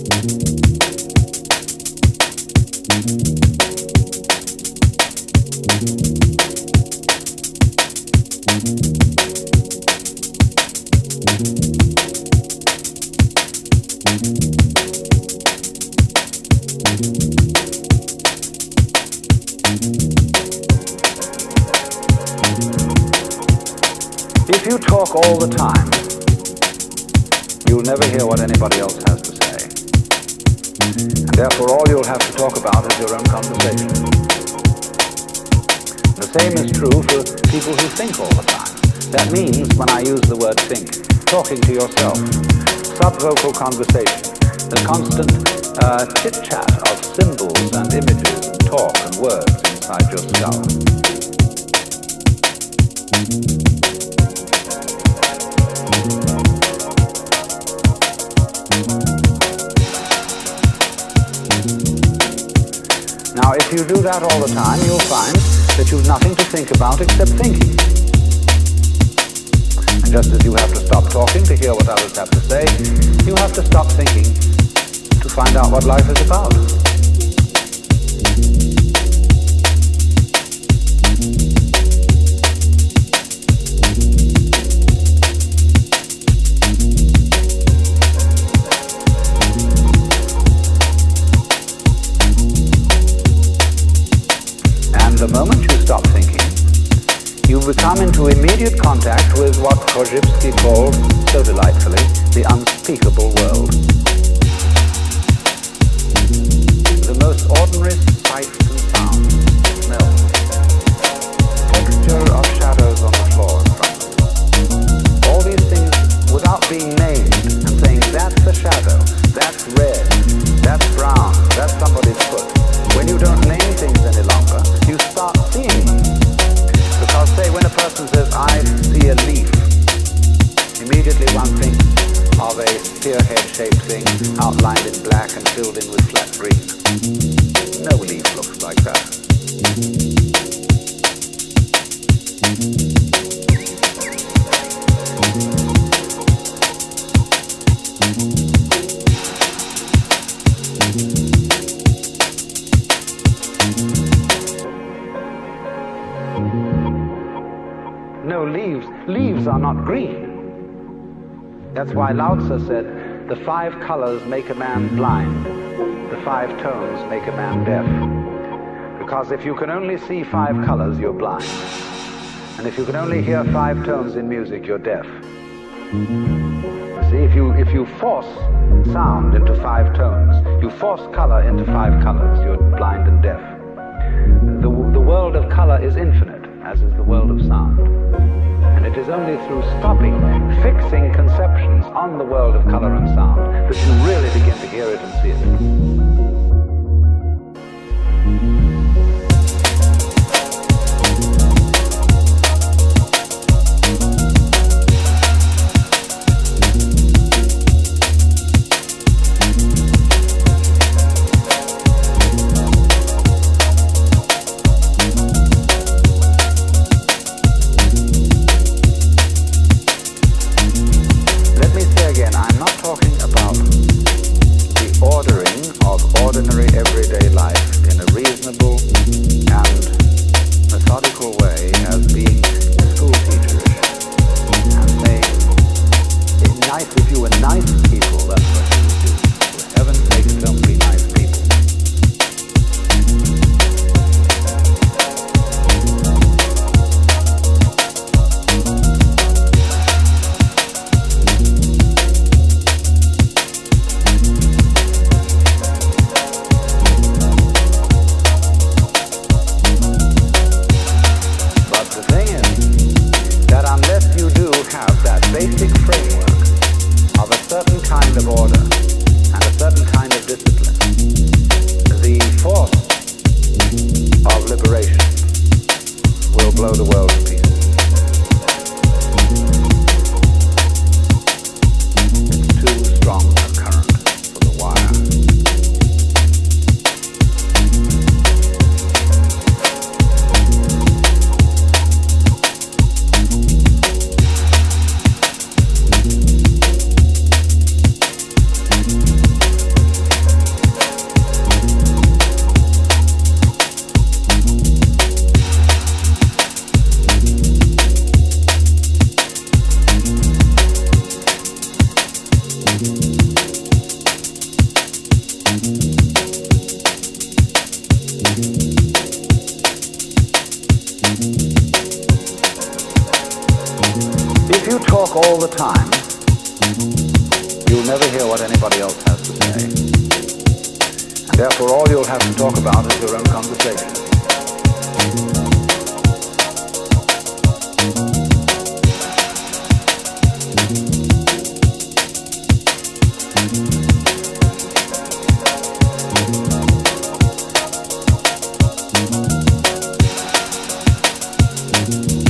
If you talk all the time, you'll never hear what anybody else has to say. And therefore all you'll have to talk about is your own conversation. The same is true for people who think all the time. That means, when I use the word think, talking to yourself, subvocal conversation, the constant uh, chit-chat of symbols and images and talk and words inside your skull. If you do that all the time, you'll find that you've nothing to think about except thinking. And just as you have to stop talking to hear what others have to say, you have to stop thinking to find out what life is about. Moment you stop thinking, you become into immediate contact with what Korzybski called, so delightfully, the unspeakable world. The most ordinary spearhead-shaped thing outlined in black and filled in with flat green. No leaf looks like that. No leaves. Leaves are not green. That's why Lao Tzu said, the five colors make a man blind. The five tones make a man deaf. Because if you can only see five colors, you're blind. And if you can only hear five tones in music, you're deaf. See, if you, if you force sound into five tones, you force color into five colors, you're blind and deaf. The, the world of color is infinite, as is the world of sound. And it is only through stopping, fixing conceptions on the world of color and sound that you really begin to hear it and see it. The of order. If you talk all the time, you'll never hear what anybody else has to say. And therefore, all you'll have to talk about is your own conversation. Bye.